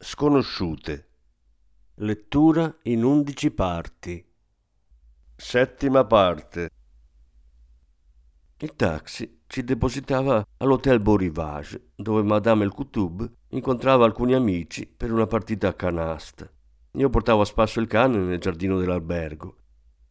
Sconosciute. Lettura in undici parti. Settima parte. Il taxi ci depositava all'Hotel Beau Rivage, dove Madame El Koutoub incontrava alcuni amici per una partita a canasta. Io portavo a spasso il cane nel giardino dell'albergo.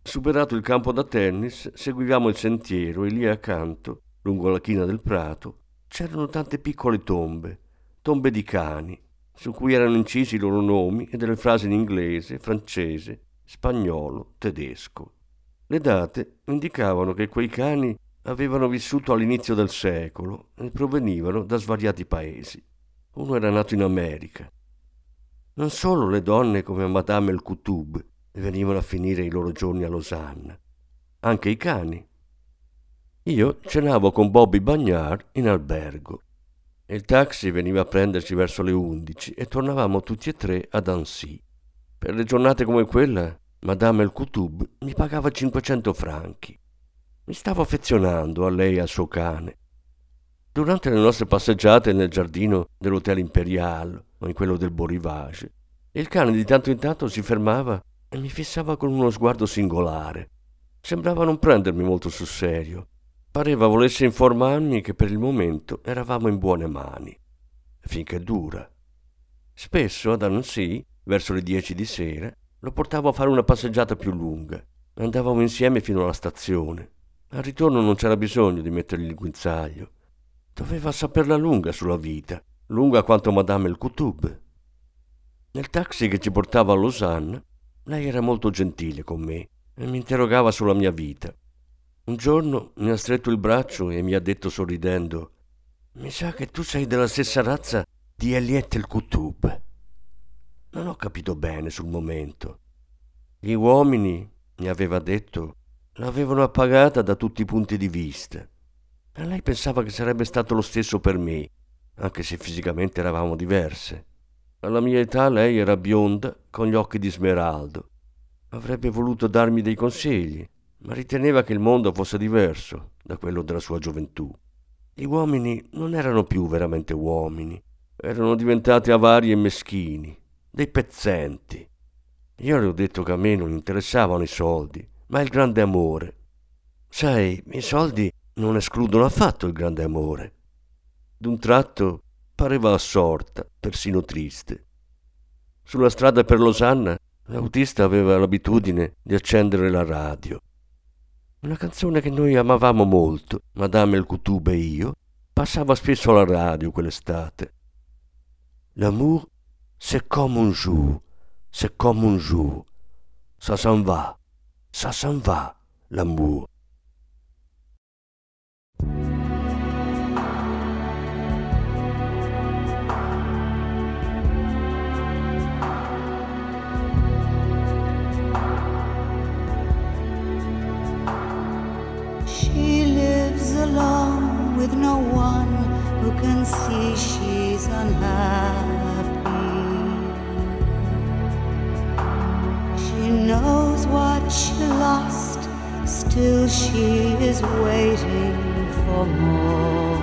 Superato il campo da tennis, seguivamo il sentiero e lì accanto, lungo la china del prato, c'erano tante piccole tombe, tombe di cani, su cui erano incisi i loro nomi e delle frasi in inglese, francese, spagnolo, tedesco. Le date indicavano che quei cani avevano vissuto all'inizio del secolo e provenivano da svariati paesi. Uno era nato in America. Non solo le donne come Madame El Koutoub venivano a finire i loro giorni a Losanna, anche i cani. Io cenavo con Bobby Bagnard in albergo il taxi veniva a prenderci verso le undici e tornavamo tutti e tre ad Annecy. Per le giornate come quella, Madame El Koutoub mi pagava 500 franchi. Mi stavo affezionando a lei e al suo cane. Durante le nostre passeggiate nel giardino dell'Hotel Imperial o in quello del Beau Rivage, il cane di tanto in tanto si fermava e mi fissava con uno sguardo singolare. Sembrava non prendermi molto sul serio Pareva volesse informarmi che per il momento eravamo in buone mani. Finché dura. Spesso ad Annecy, verso le dieci di sera, lo portavo a fare una passeggiata più lunga. Andavamo insieme fino alla stazione. Al ritorno non c'era bisogno di mettergli il guinzaglio. Doveva saperla lunga sulla vita, lunga quanto Madame El Koutoub. Nel taxi che ci portava a Lausanne, lei era molto gentile con me e mi interrogava sulla mia vita. Un giorno mi ha stretto il braccio e mi ha detto sorridendo Mi sa che tu sei della stessa razza di Eliette el Kutub. Non ho capito bene sul momento. Gli uomini, mi aveva detto, l'avevano appagata da tutti i punti di vista. E lei pensava che sarebbe stato lo stesso per me, anche se fisicamente eravamo diverse. Alla mia età lei era bionda, con gli occhi di smeraldo. Avrebbe voluto darmi dei consigli, ma riteneva che il mondo fosse diverso da quello della sua gioventù. Gli uomini non erano più veramente uomini, erano diventati avari e meschini, dei pezzenti. Io le ho detto che a me non interessavano i soldi, ma il grande amore. Sai, i soldi non escludono affatto il grande amore. D'un tratto pareva assorta, persino triste. Sulla strada per Losanna l'autista aveva l'abitudine di accendere la radio una canzone che noi amavamo molto, Madame El Koutoub e io, passava spesso alla radio quell'estate. L'amour, c'est comme un jour, c'est comme un jour. Ça s'en va, ça s'en va, l'amour. She's unhappy. She knows what she lost, still she is waiting for more.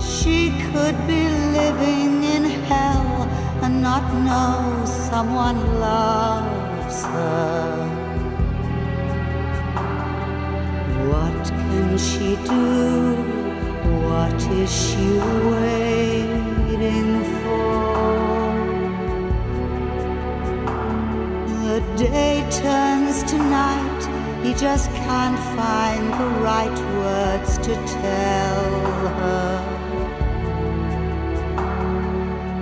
She could be living in hell and not know someone loves her. What can she do? What is she waiting for? The day turns to night, he just can't find the right words to tell her.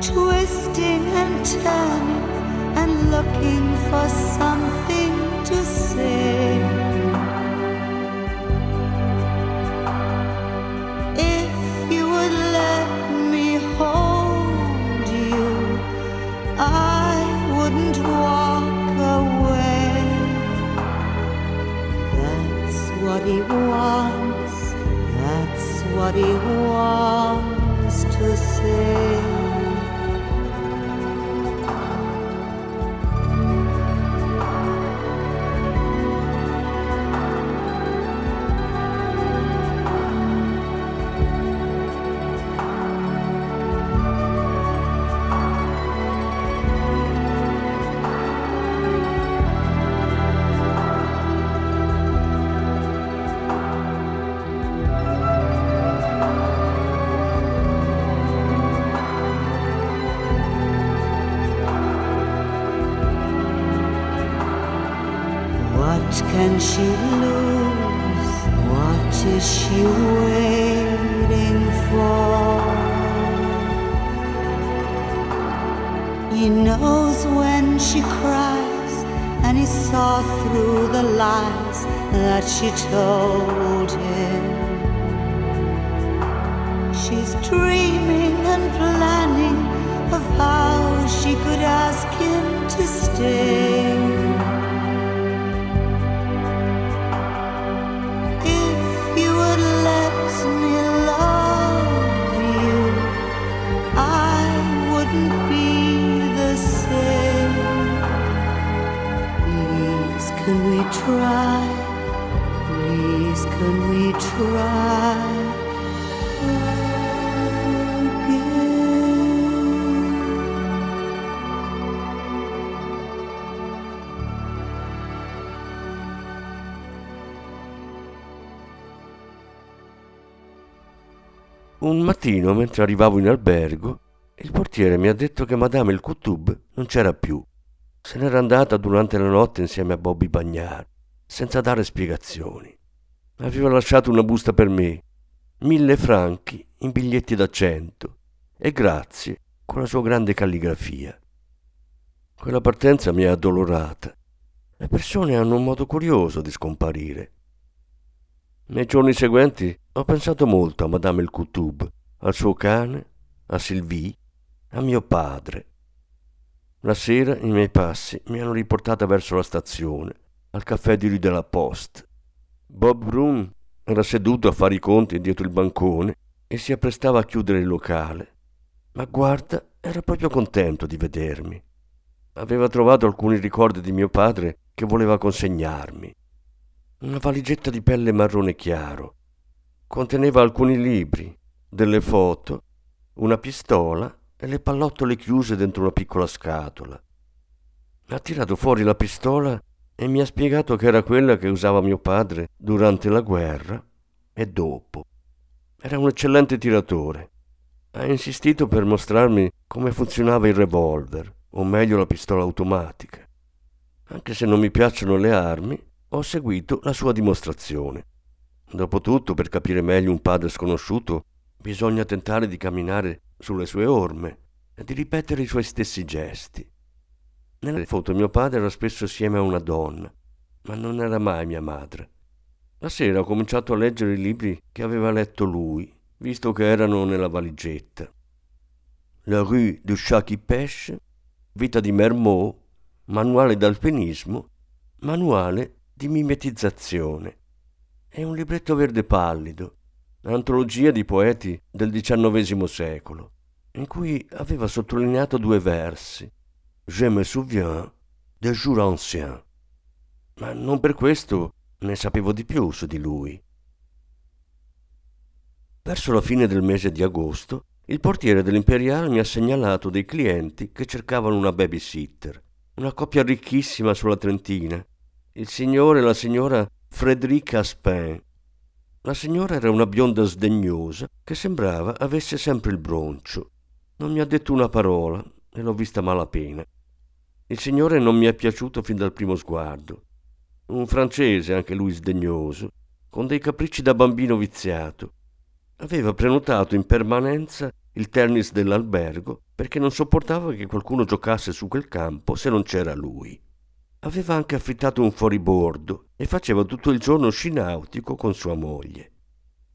Twisting and turning and looking for something to say. 的我 can she lose? What is she waiting for? He knows when she cries, and he saw through the lies that she told him. She's dreaming and planning of how she could ask him to stay. Mattino, mentre arrivavo in albergo, il portiere mi ha detto che Madame il Kutub non c'era più. Se n'era andata durante la notte insieme a Bobby Bagnard, senza dare spiegazioni. Aveva lasciato una busta per me, mille franchi in biglietti da cento, e grazie con la sua grande calligrafia. Quella partenza mi ha addolorata. Le persone hanno un modo curioso di scomparire. Nei giorni seguenti ho pensato molto a Madame il Kutub, al suo cane, a Sylvie, a mio padre. La sera i miei passi mi hanno riportata verso la stazione, al caffè di Rue de la Poste. Bob Broom era seduto a fare i conti dietro il bancone e si apprestava a chiudere il locale. Ma guarda, era proprio contento di vedermi. Aveva trovato alcuni ricordi di mio padre che voleva consegnarmi. Una valigetta di pelle marrone chiaro. Conteneva alcuni libri, delle foto, una pistola e le pallottole chiuse dentro una piccola scatola. Ha tirato fuori la pistola e mi ha spiegato che era quella che usava mio padre durante la guerra e dopo. Era un eccellente tiratore. Ha insistito per mostrarmi come funzionava il revolver, o meglio la pistola automatica. Anche se non mi piacciono le armi, ho seguito la sua dimostrazione. Dopotutto, per capire meglio un padre sconosciuto, bisogna tentare di camminare sulle sue orme e di ripetere i suoi stessi gesti. Nelle foto mio padre era spesso assieme a una donna, ma non era mai mia madre. La sera ho cominciato a leggere i libri che aveva letto lui, visto che erano nella valigetta. La rue du chat qui pêche, Vita di Mermot, Manuale d'alpinismo, Manuale di mimetizzazione. È un libretto verde pallido, antologia di poeti del XIX secolo, in cui aveva sottolineato due versi. Je me souviens des jours anciens. Ma non per questo ne sapevo di più su di lui. Verso la fine del mese di agosto, il portiere dell'Imperiale mi ha segnalato dei clienti che cercavano una babysitter, una coppia ricchissima sulla Trentina, il signore e la signora Frédéric Aspin. La signora era una bionda sdegnosa che sembrava avesse sempre il broncio. Non mi ha detto una parola e l'ho vista malapena. Il signore non mi è piaciuto fin dal primo sguardo. Un francese, anche lui sdegnoso, con dei capricci da bambino viziato. Aveva prenotato in permanenza il tennis dell'albergo perché non sopportava che qualcuno giocasse su quel campo se non c'era lui. Aveva anche affittato un fuoribordo e faceva tutto il giorno sci nautico con sua moglie.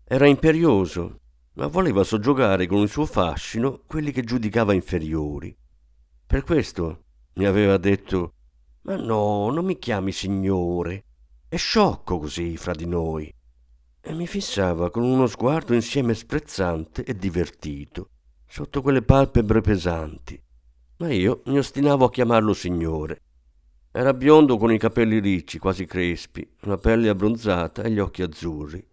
Era imperioso, ma voleva soggiogare con il suo fascino quelli che giudicava inferiori. Per questo mi aveva detto Ma no, non mi chiami signore. È sciocco così fra di noi. E mi fissava con uno sguardo insieme sprezzante e divertito, sotto quelle palpebre pesanti. Ma io mi ostinavo a chiamarlo signore. Era biondo con i capelli ricci, quasi crespi, la pelle abbronzata e gli occhi azzurri.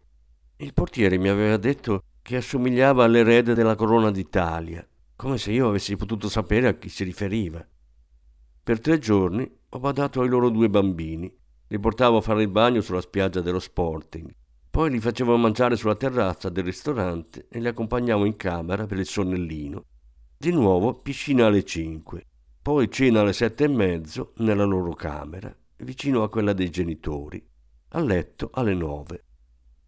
Il portiere mi aveva detto che assomigliava all'erede della corona d'Italia, come se io avessi potuto sapere a chi si riferiva. Per tre giorni ho badato ai loro due bambini, li portavo a fare il bagno sulla spiaggia dello Sporting, poi li facevo mangiare sulla terrazza del ristorante e li accompagnavo in camera per il sonnellino. Di nuovo piscina alle cinque, poi cena alle sette e mezzo nella loro camera, vicino a quella dei genitori, a letto alle nove.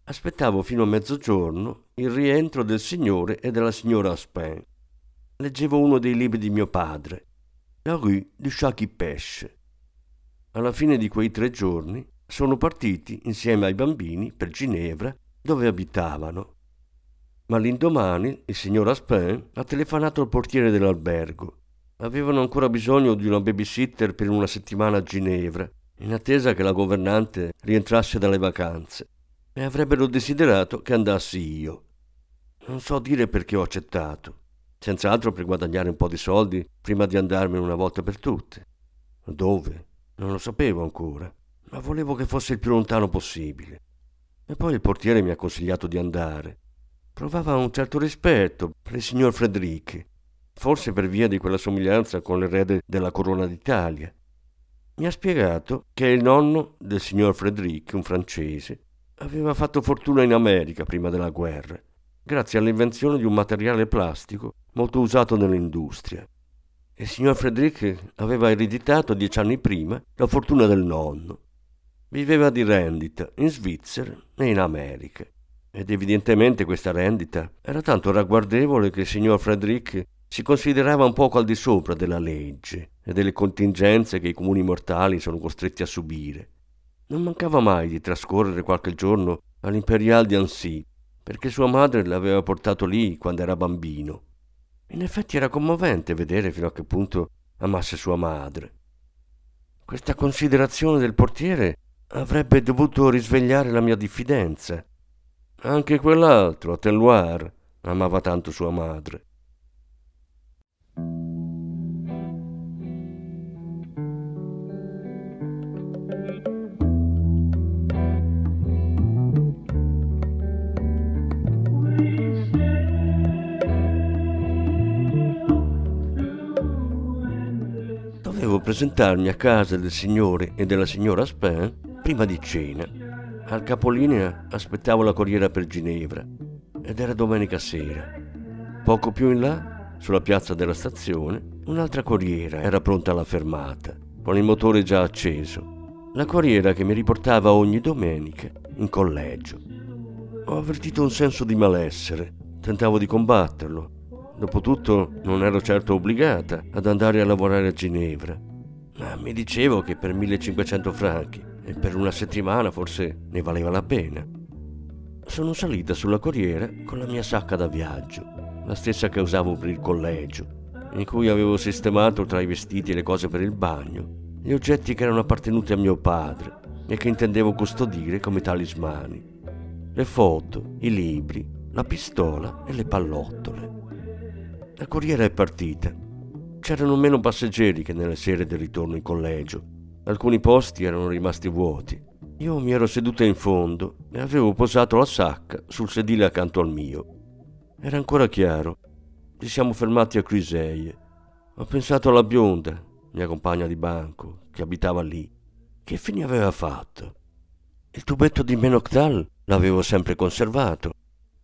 Aspettavo fino a mezzogiorno il rientro del signore e della signora Aspin. Leggevo uno dei libri di mio padre, La rue du Chat qui pêche. Alla fine di quei tre giorni sono partiti insieme ai bambini per Ginevra, dove abitavano. Ma l'indomani il signor Aspin ha telefonato al portiere dell'albergo. Avevano ancora bisogno di una babysitter per una settimana a Ginevra, in attesa che la governante rientrasse dalle vacanze, e avrebbero desiderato che andassi io. Non so dire perché ho accettato, senz'altro per guadagnare un po' di soldi prima di andarmene una volta per tutte. Dove? Non lo sapevo ancora, ma volevo che fosse il più lontano possibile. E poi il portiere mi ha consigliato di andare. Provava un certo rispetto per il signor Frederic, forse per via di quella somiglianza con l'erede della corona d'Italia. Mi ha spiegato che il nonno del signor Frederic, un francese, aveva fatto fortuna in America prima della guerra, grazie all'invenzione di un materiale plastico molto usato nell'industria. Il signor Frederick aveva ereditato dieci anni prima la fortuna del nonno. Viveva di rendita in Svizzera e in America. Ed evidentemente questa rendita era tanto ragguardevole che il signor Frederick si considerava un poco al di sopra della legge e delle contingenze che i comuni mortali sono costretti a subire. Non mancava mai di trascorrere qualche giorno all'Imperial di Annecy, perché sua madre l'aveva portato lì quando era bambino in effetti era commovente vedere fino a che punto amasse sua madre. Questa considerazione del portiere avrebbe dovuto risvegliare la mia diffidenza. Anche quell'altro, Telloir, amava tanto sua madre. Presentarmi a casa del signore e della signora Spin prima di cena. Al capolinea aspettavo la corriera per Ginevra ed era domenica sera. Poco più in là, sulla piazza della stazione, un'altra corriera era pronta alla fermata, con il motore già acceso. La corriera che mi riportava ogni domenica in collegio. Ho avvertito un senso di malessere, tentavo di combatterlo. Dopotutto non ero certo obbligata ad andare a lavorare a Ginevra ma mi dicevo che per 1500 franchi e per una settimana forse ne valeva la pena. Sono salita sulla corriera con la mia sacca da viaggio, la stessa che usavo per il collegio, in cui avevo sistemato tra i vestiti e le cose per il bagno gli oggetti che erano appartenuti a mio padre e che intendevo custodire come talismani. Le foto, i libri, la pistola e le pallottole. La corriera è partita C'erano meno passeggeri che nelle sere del ritorno in collegio. Alcuni posti erano rimasti vuoti. Io mi ero seduta in fondo e avevo posato la sacca sul sedile accanto al mio. Era ancora chiaro. Ci siamo fermati a Criseie. Ho pensato alla bionda, mia compagna di banco, che abitava lì. Che fine aveva fatto? Il tubetto di Menoctal l'avevo sempre conservato,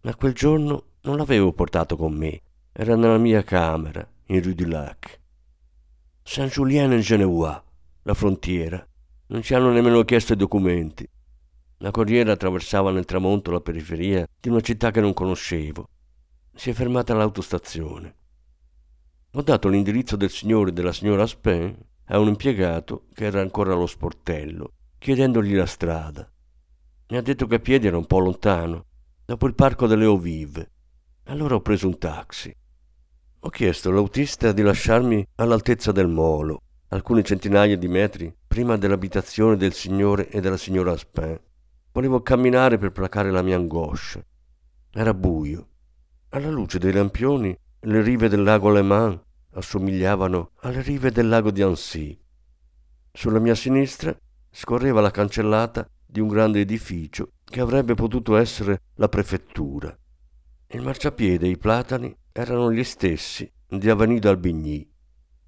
ma quel giorno non l'avevo portato con me. Era nella mia camera in Rue du Lac. Saint-Julien-en-Genevois, la frontiera. Non ci hanno nemmeno chiesto i documenti. La corriera attraversava nel tramonto la periferia di una città che non conoscevo. Si è fermata all'autostazione. Ho dato l'indirizzo del signore e della signora Spin a un impiegato che era ancora allo sportello, chiedendogli la strada. Mi ha detto che a piedi era un po' lontano, dopo il parco delle Ovive. Allora ho preso un taxi. Ho chiesto all'autista di lasciarmi all'altezza del molo, alcune centinaia di metri prima dell'abitazione del signore e della signora Aspin. Volevo camminare per placare la mia angoscia. Era buio. Alla luce dei lampioni, le rive del lago Le Mans assomigliavano alle rive del lago di Annecy. Sulla mia sinistra scorreva la cancellata di un grande edificio che avrebbe potuto essere la prefettura. Il marciapiede e i platani erano gli stessi di Avenue d'Albigny.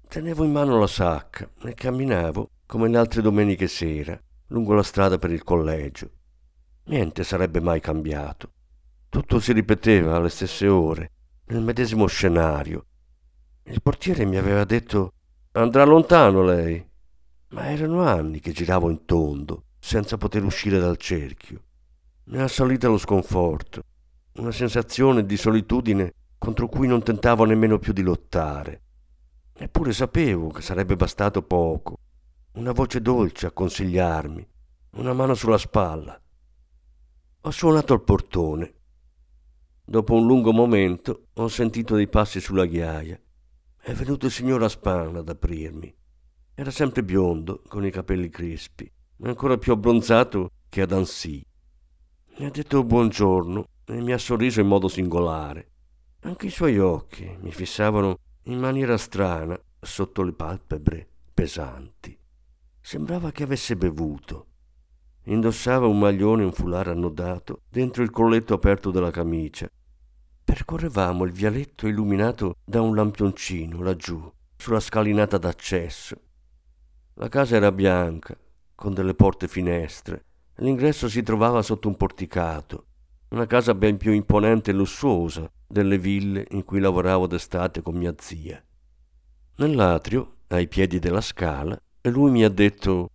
Tenevo in mano la sacca e camminavo come le altre domeniche sera lungo la strada per il collegio. Niente sarebbe mai cambiato. Tutto si ripeteva alle stesse ore, nel medesimo scenario. Il portiere mi aveva detto andrà lontano lei. ma erano anni che giravo in tondo, senza poter uscire dal cerchio. Mi è assalita lo sconforto, una sensazione di solitudine contro cui non tentavo nemmeno più di lottare. Eppure sapevo che sarebbe bastato poco, una voce dolce a consigliarmi, una mano sulla spalla. Ho suonato al portone. Dopo un lungo momento ho sentito dei passi sulla ghiaia. È venuto il signor Aspan ad aprirmi. Era sempre biondo, con i capelli crispi, ancora più abbronzato che ad Annecy. Mi ha detto buongiorno e mi ha sorriso in modo singolare. Anche i suoi occhi mi fissavano in maniera strana sotto le palpebre pesanti. Sembrava che avesse bevuto. Indossava un maglione e un foulard annodato dentro il colletto aperto della camicia. Percorrevamo il vialetto illuminato da un lampioncino laggiù, sulla scalinata d'accesso. La casa era bianca, con delle porte finestre. L'ingresso si trovava sotto un porticato, una casa ben più imponente e lussuosa delle ville in cui lavoravo d'estate con mia zia. Nell'atrio, ai piedi della scala, lui mi ha detto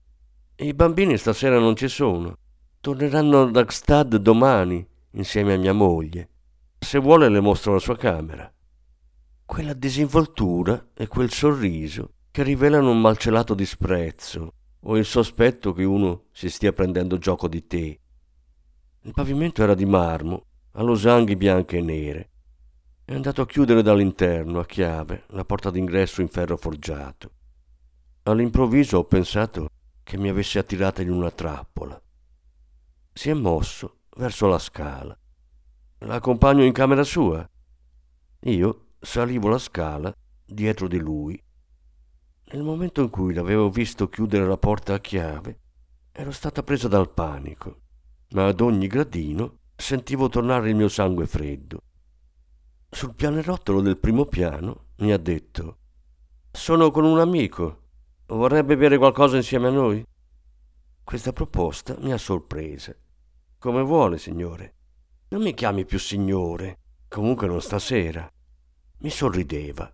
i bambini stasera non ci sono. Torneranno da Gstad domani, insieme a mia moglie. Se vuole le mostro la sua camera. Quella disinvoltura e quel sorriso che rivelano un malcelato disprezzo o il sospetto che uno si stia prendendo gioco di te. Il pavimento era di marmo, a losanghi bianche e nere. È andato a chiudere dall'interno, a chiave, la porta d'ingresso in ferro forgiato. All'improvviso ho pensato che mi avesse attirata in una trappola. Si è mosso verso la scala. L'accompagno in camera sua. Io salivo la scala dietro di lui nel momento in cui l'avevo visto chiudere la porta a chiave, ero stata presa dal panico, ad ogni gradino sentivo tornare il mio sangue freddo. Sul pianerottolo del primo piano mi ha detto Sono con un amico. Vorrebbe bere qualcosa insieme a noi? Questa proposta mi ha sorpresa. Come vuole, signore. Non mi chiami più signore, comunque non stasera. Mi sorrideva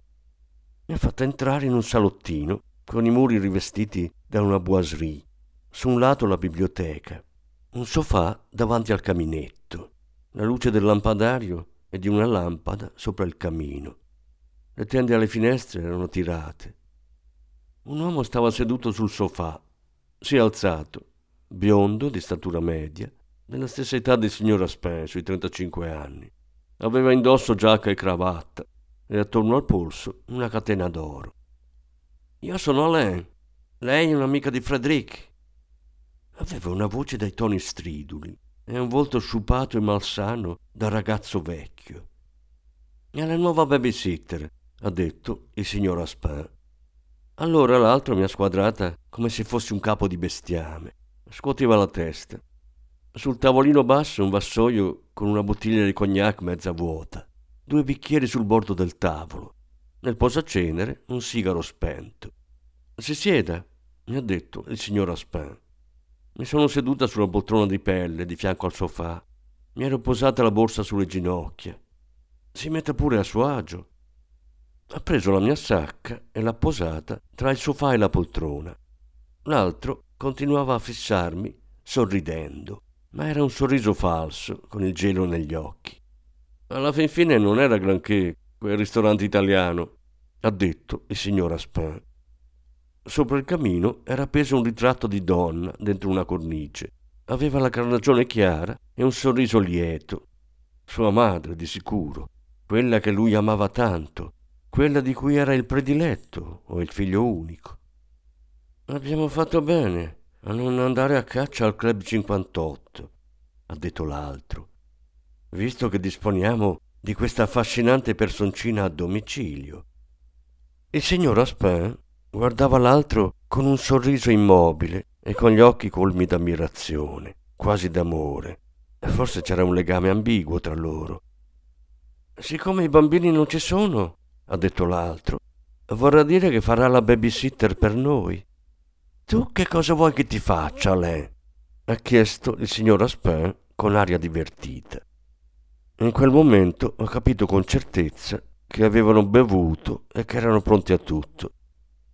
mi ha fatto entrare in un salottino con i muri rivestiti da una boiserie. Su un lato la biblioteca, un sofà davanti al caminetto, la luce del lampadario e di una lampada sopra il camino. Le tende alle finestre erano tirate. Un uomo stava seduto sul sofà, si è alzato, biondo, di statura media, della stessa età del signor Aspin, sui 35 anni. Aveva indosso giacca e cravatta, e attorno al polso una catena d'oro. Io sono Alain, lei è un'amica di Frederic. Aveva una voce dai toni striduli e un volto sciupato e malsano da ragazzo vecchio. È la nuova babysitter, ha detto il signor Aspin. Allora l'altro mi ha squadrata come se fossi un capo di bestiame. Scuoteva la testa. Sul tavolino basso un vassoio con una bottiglia di cognac mezza vuota due bicchieri sul bordo del tavolo. Nel posacenere un sigaro spento. Si sieda, mi ha detto il signor Aspin. Mi sono seduta sulla poltrona di pelle di fianco al sofà. Mi ero posata la borsa sulle ginocchia. Si mette pure a suo agio. Ha preso la mia sacca e l'ha posata tra il sofà e la poltrona. L'altro continuava a fissarmi, sorridendo, ma era un sorriso falso, con il gelo negli occhi. Alla fin fine non era granché quel ristorante italiano, ha detto il signor Aspin. Sopra il camino era appeso un ritratto di donna dentro una cornice. Aveva la carnagione chiara e un sorriso lieto. Sua madre, di sicuro, quella che lui amava tanto, quella di cui era il prediletto o il figlio unico. Abbiamo fatto bene a non andare a caccia al Club 58, ha detto l'altro visto che disponiamo di questa affascinante personcina a domicilio. Il signor Aspin guardava l'altro con un sorriso immobile e con gli occhi colmi d'ammirazione, quasi d'amore. Forse c'era un legame ambiguo tra loro. Siccome i bambini non ci sono, ha detto l'altro, vorrà dire che farà la babysitter per noi. Tu che cosa vuoi che ti faccia, lei? ha chiesto il signor Aspin con aria divertita. In quel momento ho capito con certezza che avevano bevuto e che erano pronti a tutto.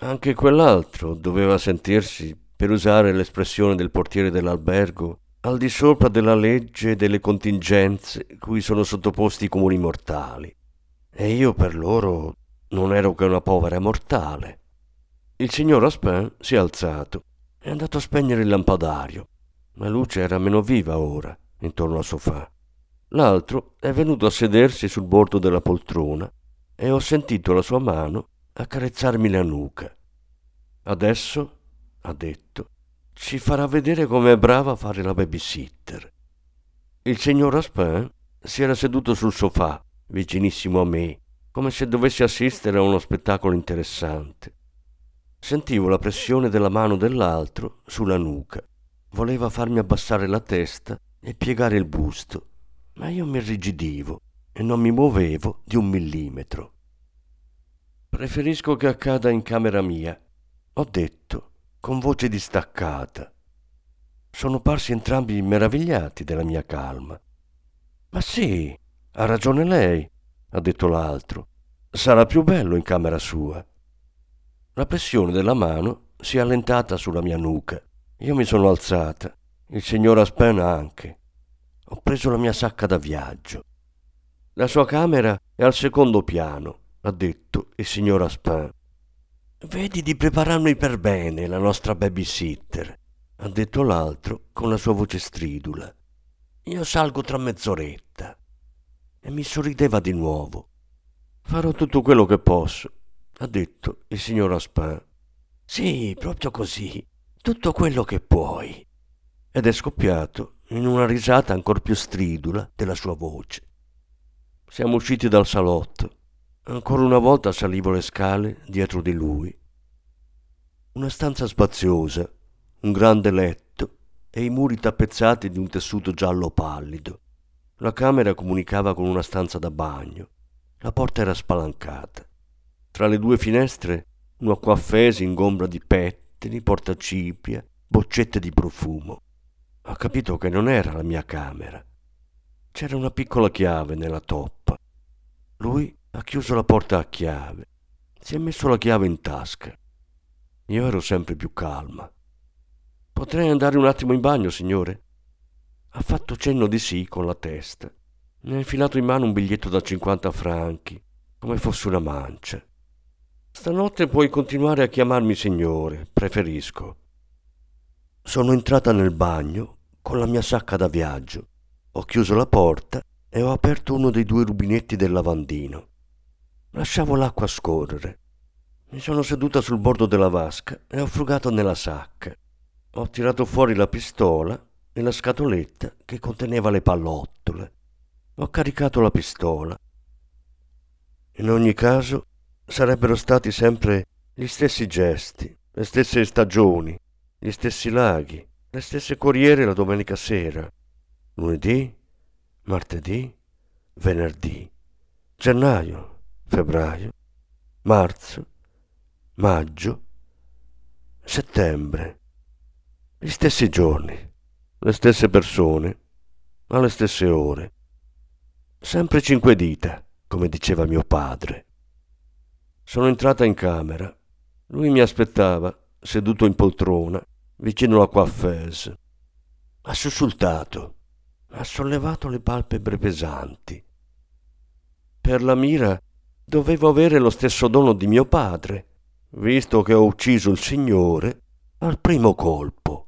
Anche quell'altro doveva sentirsi, per usare l'espressione del portiere dell'albergo, al di sopra della legge e delle contingenze cui sono sottoposti i comuni mortali. E io per loro non ero che una povera mortale. Il signor Aspin si è alzato è andato a spegnere il lampadario. La luce era meno viva ora intorno al sofà. L'altro è venuto a sedersi sul bordo della poltrona e ho sentito la sua mano accarezzarmi la nuca. Adesso, ha detto, ci farà vedere come è brava a fare la babysitter. Il signor Aspin si era seduto sul sofà, vicinissimo a me, come se dovesse assistere a uno spettacolo interessante. Sentivo la pressione della mano dell'altro sulla nuca. Voleva farmi abbassare la testa e piegare il busto, ma io mi irrigidivo e non mi muovevo di un millimetro. Preferisco che accada in camera mia, ho detto, con voce distaccata. Sono parsi entrambi meravigliati della mia calma. Ma sì, ha ragione lei, ha detto l'altro. Sarà più bello in camera sua. La pressione della mano si è allentata sulla mia nuca. Io mi sono alzata, il signor Aspen anche. Ho preso la mia sacca da viaggio. La sua camera è al secondo piano, ha detto il signor Aspen. Vedi di prepararmi per bene la nostra babysitter, ha detto l'altro con la sua voce stridula. Io salgo tra mezz'oretta. E mi sorrideva di nuovo. Farò tutto quello che posso ha detto il signor Aspin. Sì, proprio così, tutto quello che puoi. Ed è scoppiato in una risata ancor più stridula della sua voce. Siamo usciti dal salotto. Ancora una volta salivo le scale dietro di lui. Una stanza spaziosa, un grande letto e i muri tappezzati di un tessuto giallo pallido. La camera comunicava con una stanza da bagno. La porta era spalancata. Tra le due finestre un acquaffese ingombra di pettini, portacipia, boccette di profumo. Ho capito che non era la mia camera. C'era una piccola chiave nella toppa. Lui ha chiuso la porta a chiave. Si è messo la chiave in tasca. Io ero sempre più calma. Potrei andare un attimo in bagno, signore? Ha fatto cenno di sì con la testa. Mi ha infilato in mano un biglietto da 50 franchi, come fosse una mancia. Stanotte puoi continuare a chiamarmi signore, preferisco. Sono entrata nel bagno con la mia sacca da viaggio. Ho chiuso la porta e ho aperto uno dei due rubinetti del lavandino. Lasciavo l'acqua scorrere. Mi sono seduta sul bordo della vasca e ho frugato nella sacca. Ho tirato fuori la pistola e la scatoletta che conteneva le pallottole. Ho caricato la pistola. In ogni caso sarebbero stati sempre gli stessi gesti, le stesse stagioni, gli stessi laghi, le stesse corriere la domenica sera, lunedì, martedì, venerdì, gennaio, febbraio, marzo, maggio, settembre, gli stessi giorni, le stesse persone, alle stesse ore, sempre cinque dita, come diceva mio padre. Sono entrata in camera. Lui mi aspettava, seduto in poltrona, vicino alla coiffeuse. Ha sussultato, ha sollevato le palpebre pesanti. Per la mira dovevo avere lo stesso dono di mio padre, visto che ho ucciso il Signore al primo colpo.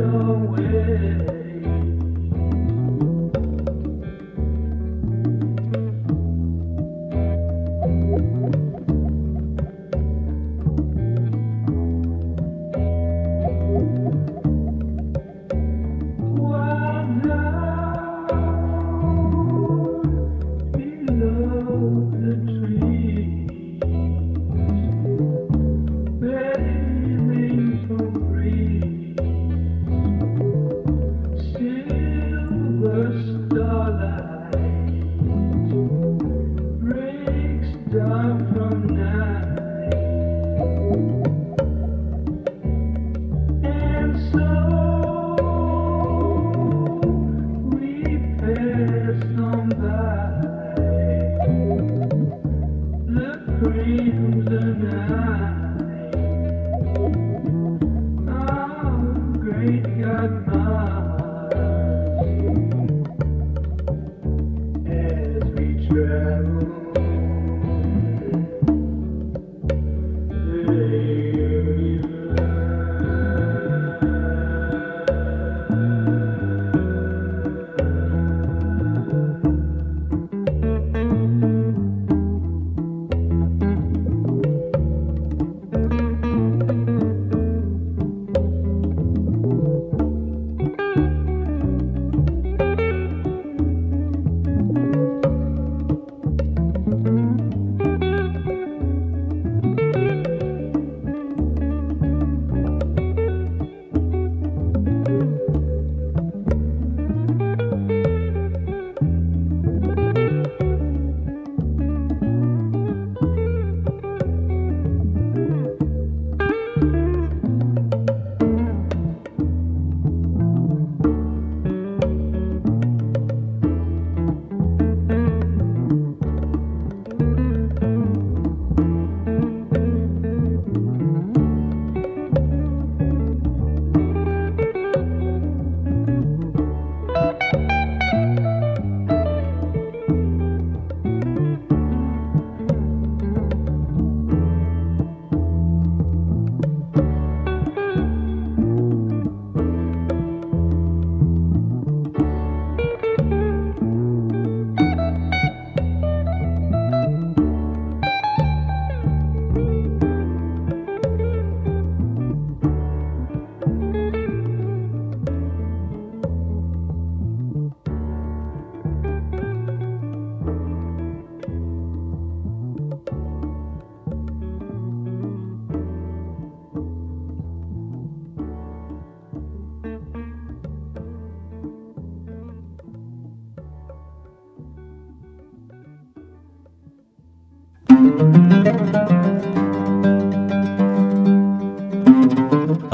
away.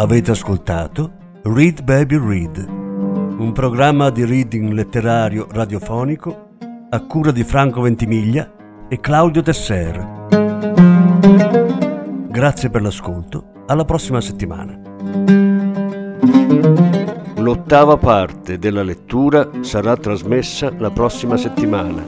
Avete ascoltato Read Baby Read, un programma di reading letterario radiofonico a cura di Franco Ventimiglia e Claudio Tesser. Grazie per l'ascolto, alla prossima settimana. L'ottava parte della lettura sarà trasmessa la prossima settimana.